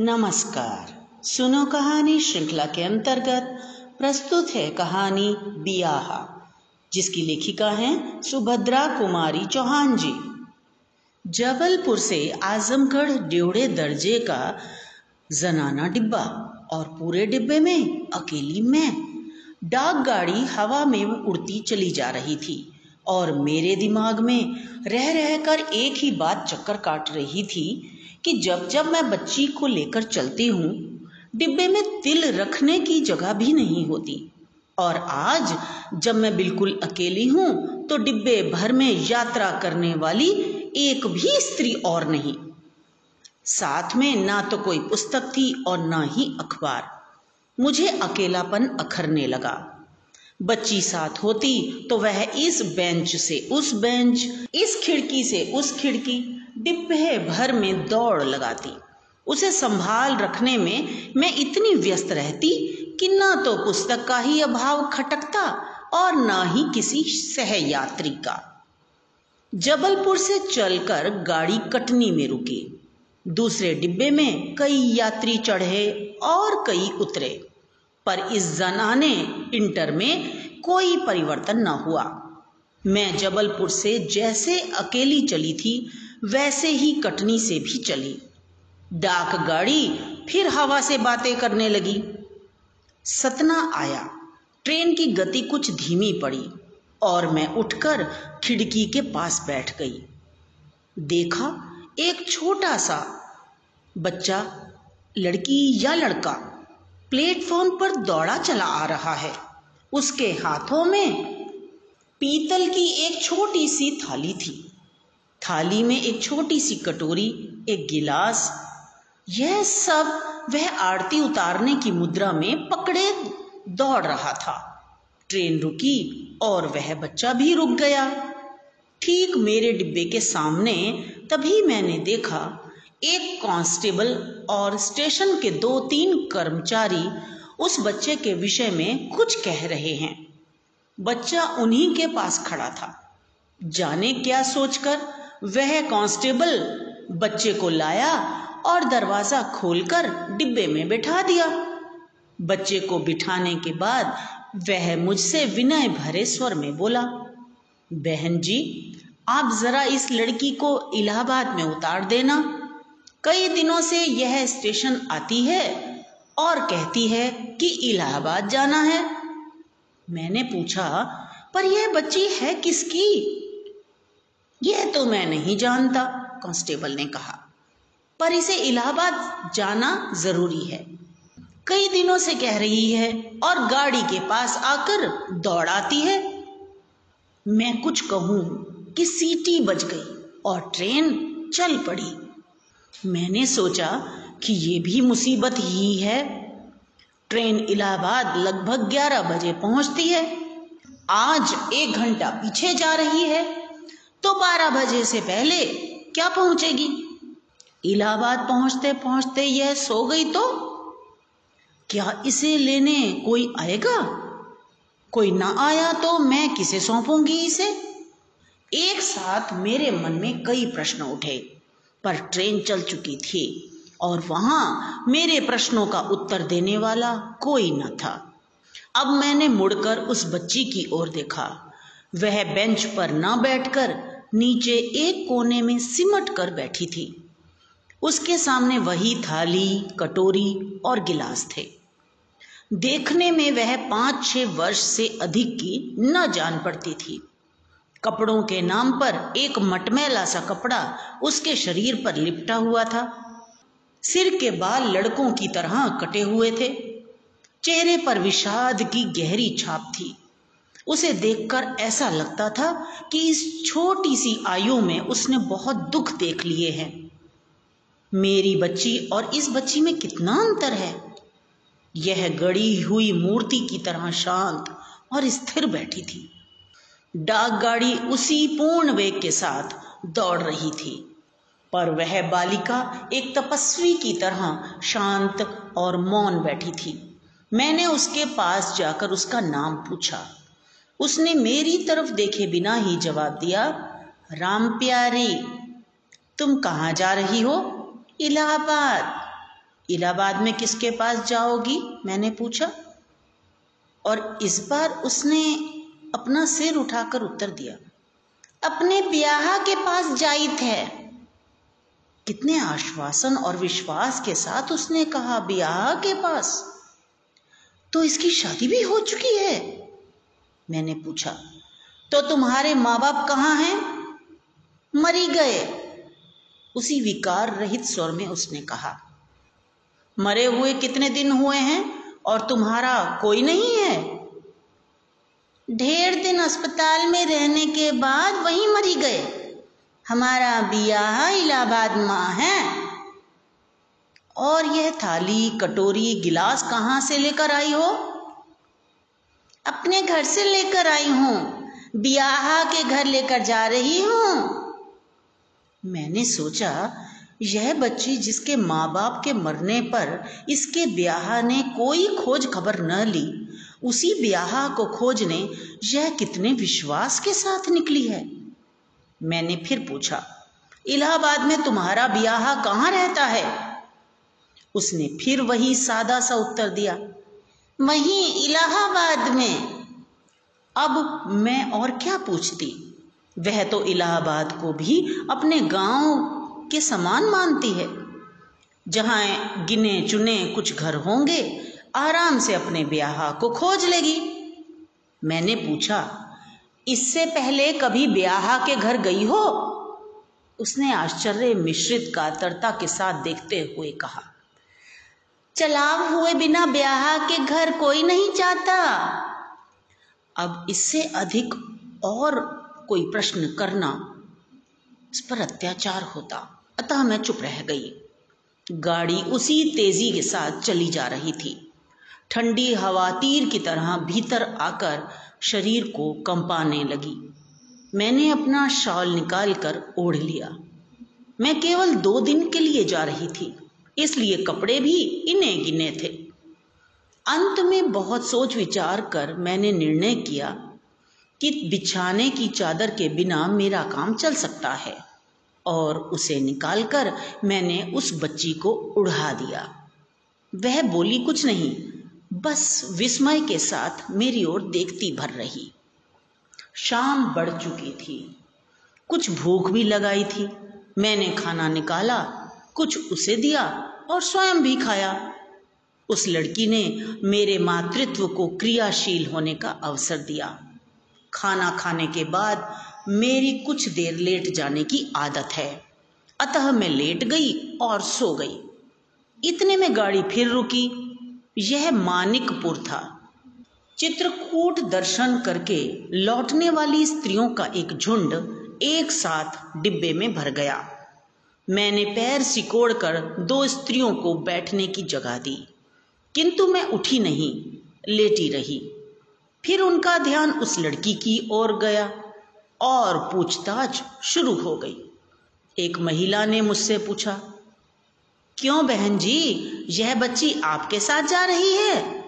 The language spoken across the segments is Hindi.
नमस्कार। सुनो कहानी श्रृंखला के अंतर्गत प्रस्तुत है कहानी बियाह, जिसकी लेखिका हैं सुभद्रा कुमारी चौहान जी। जबलपुर से आजमगढ़ ड्योड़े दर्जे का जनाना डिब्बा और पूरे डिब्बे में अकेली मैं, डाक गाड़ी हवा में उड़ती चली जा रही थी और मेरे दिमाग में रह रहकर एक ही बात चक्कर काट रही थी कि जब जब मैं बच्ची को लेकर चलती हूँ, डिब्बे में तिल रखने की जगह भी नहीं होती। और आज जब मैं बिल्कुल अकेली हूँ तो डिब्बे भर में यात्रा करने वाली एक भी स्त्री और नहीं। साथ में ना तो कोई पुस्तक थी और ना ही अखबार। मुझे अकेलापन अखरने लगा। बच्ची साथ होती तो वह इस बेंच से उस बेंच, इस खिड़की से उस खिड़की डिब्बे भर में दौड़ लगाती। उसे संभाल रखने में मैं इतनी व्यस्त रहती कि ना तो पुस्तक का ही अभाव खटकता और ना ही किसी सहयात्री का। जबलपुर से चलकर गाड़ी कटनी में रुकी। दूसरे डिब्बे में कई यात्री चढ़े और कई उतरे, पर इस जनाने इंटर में कोई परिवर्तन न हुआ। मैं जबलपुर से जैसे अकेली चली थी वैसे ही कटनी से भी चली। डाक गाड़ी फिर हवा से बातें करने लगी। सतना आया। ट्रेन की गति कुछ धीमी पड़ी और मैं उठकर खिड़की के पास बैठ गई। देखा एक छोटा सा बच्चा, लड़की या लड़का, प्लेटफॉर्म पर दौड़ा चला आ रहा है। उसके हाथों में पीतल की एक छोटी सी थाली थी। थाली में एक छोटी सी कटोरी, एक गिलास, यह सब वह आरती उतारने की मुद्रा में पकड़े दौड़ रहा था। ट्रेन रुकी और वह बच्चा भी रुक गया। ठीक मेरे डिब्बे के सामने तभी मैंने देखा एक कांस्टेबल और स्टेशन के दो तीन कर्मचारी उस बच्चे के विषय में कुछ कह रहे हैं। बच्चा उन्हीं के पास खड़ा था। जाने क्या सोचकर वह कांस्टेबल बच्चे को लाया और दरवाज़ा खोलकर डिब्बे में बिठा दिया। बच्चे को बिठाने के बाद वह मुझसे विनय भरे स्वर में बोला, बहन जी, आप ज़रा इस लड़की को इलाहाबाद में उतार देना। कई दिनों से यह स्टेशन आती है और कहती है कि इलाहाबाद जाना है। मैंने पूछा, पर यह बच्ची है किसकी? यह तो मैं नहीं जानता, कांस्टेबल ने कहा। पर इसे इलाहाबाद जाना ज़रूरी है। कई दिनों से कह रही है और गाड़ी के पास आकर दौड़ाती है। मैं कुछ कहूँ कि सीटी बज गई और ट्रेन चल पड़ी। मैंने सोचा कि ये भी मुसीबत ही है। ट्रेन इलाहाबाद लगभग ग्यारह बजे पहुँचती है। आज एक घंटा पीछे जा रही है। तो बारह बजे से पहले क्या पहुंचेगी? इलाहाबाद पहुँचते पहुँचते यह सो गई तो? क्या इसे लेने कोई आएगा? कोई ना आया तो मैं किसे सौंपूँगी इसे? एक साथ मेरे मन में कई प्रश्न उठे, पर ट्रेन चल चुकी थी और वहाँ मेरे प्रश्नों का उत्तर देने वाला कोई न था। अब मैंने मुड़कर उस बच्ची की ओर देखा। वह बेंच पर ना बैठकर नीचे एक कोने में सिमट कर बैठी थी। उसके सामने वही थाली, कटोरी और गिलास थे। देखने में वह पाँच छह वर्ष से अधिक की न जान पड़ती थी। कपड़ों के नाम पर एक मटमैला सा कपड़ा उसके शरीर पर लिपटा हुआ था। सिर के बाल लड़कों की तरह कटे हुए थे। चेहरे पर विषाद की गहरी छाप थी। उसे देखकर ऐसा लगता था कि इस छोटी सी आयु में उसने बहुत दुख देख लिए हैं। मेरी बच्ची और इस बच्ची में कितना अंतर है? यह गड़ी हुई मूर्ति की तरह शांत और स्थिर बैठी थी। डाक गाड़ी उसी पूर्ण वेग के साथ दौड़ रही थी, पर वह बालिका एक तपस्वी की तरह शांत और मौन बैठी थी। मैंने उसके पास जाकर उसका नाम पूछा। उसने मेरी तरफ़ देखे बिना ही जवाब दिया, राम प्यारी, तुम कहाँ जा रही हो? इलाहाबाद। इलाहाबाद में किसके पास जाओगी? मैंने पूछा। और इस बार उसने अपना सिर उठाकर उत्तर दिया। अपने ब्याह के पास जाई थे कितने आश्वासन और विश्वास के साथ उसने कहा, ब्याह के पास। तो इसकी शादी भी हो चुकी है। मैंने पूछा तो तुम्हारे माँ बाप कहाँ हैं? मरी गए। उसी विकार रहित स्वर में उसने कहा, मरे हुए कितने दिन हुए हैं और तुम्हारा कोई नहीं है? ढेर दिन अस्पताल में रहने के बाद वहीं मरी गए। हमारा बियाह इलाहाबाद माँ है। और यह थाली, कटोरी, गिलास कहाँ से लेकर आई हो? अपने घर से लेकर आई हूँ। बियाह के घर लेकर जा रही हूँ। मैंने सोचा, यह बच्ची जिसके माँ बाप के मरने पर इसके ब्याह ने कोई खोज खबर न ली, उसी ब्याह को खोजने यह कितने विश्वास के साथ निकली है। मैंने फिर पूछा, इलाहाबाद में तुम्हारा ब्याह कहाँ रहता है? उसने फिर वही सादा सा उत्तर दिया वहीं इलाहाबाद में। अब मैं और क्या पूछती? वह तो इलाहाबाद को भी अपने गाँव के समान मानती है। जहाँ गिने चुने कुछ घर होंगे, आराम से अपने ब्याह को खोज लेगी। मैंने पूछा, इससे पहले कभी ब्याह के घर गई हो? उसने आश्चर्य मिश्रित कातरता के साथ देखते हुए कहा चलाव हुए बिना ब्याह के घर कोई नहीं चाहता। अब इससे अधिक और कोई प्रश्न करना इस पर अत्याचार होता। अतः मैं चुप रह गई। गाड़ी उसी तेज़ी के साथ चली जा रही थी। ठंडी हवा तीर की तरह भीतर आकर शरीर को कंपाने लगी। मैंने अपना शॉल निकालकर ओढ़ लिया। मैं केवल दो दिन के लिए जा रही थी। इसलिए कपड़े भी इने गिने थे। अंत में बहुत सोच विचार कर मैंने निर्णय किया कि बिछाने की चादर के बिना मेरा काम चल सकता है और उसे निकालकर मैंने उस बच्ची को उड़ा दिया। वह बोली, कुछ नहीं, बस विस्मय के साथ मेरी ओर देखती भर रही। शाम बढ़ चुकी थी, कुछ भूख भी लगाई थी। मैंने खाना निकाला कुछ उसे दिया और स्वयं भी खाया। उस लड़की ने मेरे मातृत्व को क्रियाशील होने का अवसर दिया। खाना खाने के बाद मेरी कुछ देर लेट जाने की आदत है। अतः मैं लेट गई और सो गई। इतने में गाड़ी फिर रुकी। यह मानिकपुर था। चित्रकूट दर्शन करके लौटने वाली स्त्रियों का एक झुंड एक साथ डिब्बे में भर गया। मैंने पैर सिकोड़कर दो स्त्रियों को बैठने की जगह दी। किंतु मैं उठी नहीं, लेटी रही। फिर उनका ध्यान उस लड़की की ओर गया और पूछताछ शुरू हो गई। एक महिला ने मुझसे पूछा, क्यों बहन जी, यह बच्ची आपके साथ जा रही है?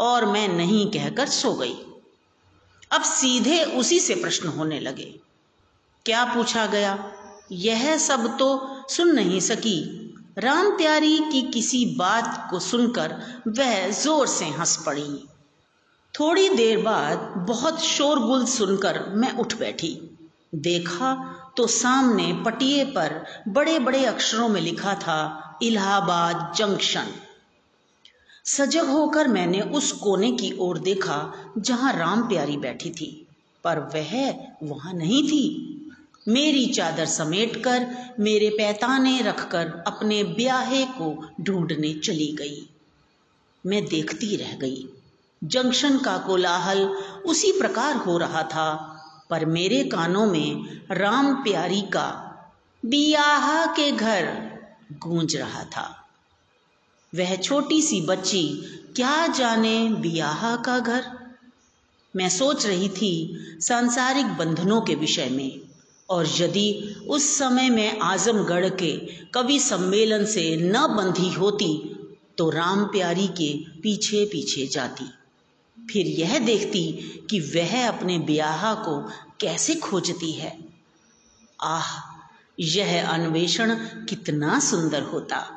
और मैं नहीं कहकर सो गई। अब सीधे उसी से प्रश्न होने लगे। क्या पूछा गया? यह सब तो सुन नहीं सकी। राम प्यारी की किसी बात को सुनकर वह ज़ोर से हंस पड़ी। थोड़ी देर बाद बहुत शोरगुल सुनकर मैं उठ बैठी। देखा तो सामने पटिए पर बड़े बड़े अक्षरों में लिखा था, इलाहाबाद जंक्शन। सजग होकर मैंने उस कोने की ओर देखा जहाँ राम प्यारी बैठी थी, पर वह वहाँ नहीं थी। मेरी चादर समेटकर मेरे पैताने रखकर अपने ब्याहे को ढूँढने चली गई। मैं देखती रह गई। जंक्शन का कोलाहल उसी प्रकार हो रहा था, पर मेरे कानों में राम प्यारी का बियाह के घर गूंज रहा था। वह छोटी सी बच्ची क्या जाने बियाह का घर? मैं सोच रही थी सांसारिक बंधनों के विषय में। और यदि उस समय में आजमगढ़ के कवि सम्मेलन से न बंधी होती तो राम प्यारी के पीछे पीछे जाती। फिर यह देखती कि वह अपने ब्याह को कैसे खोजती है। आह, यह अन्वेषण कितना सुंदर होता।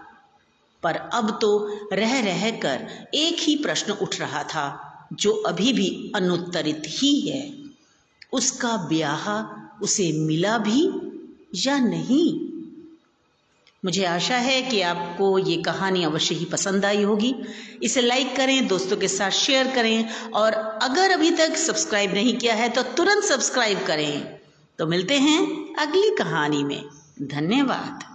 पर अब तो रह रह कर एक ही प्रश्न उठ रहा था, जो अभी भी अनुत्तरित ही है। उसका ब्याह उसे मिला भी या नहीं? मुझे आशा है कि आपको ये कहानी अवश्य ही पसंद आई होगी। इसे लाइक करें, दोस्तों के साथ शेयर करें और अगर अभी तक सब्सक्राइब नहीं किया है तो तुरंत सब्सक्राइब करें। तो मिलते हैं अगली कहानी में। धन्यवाद।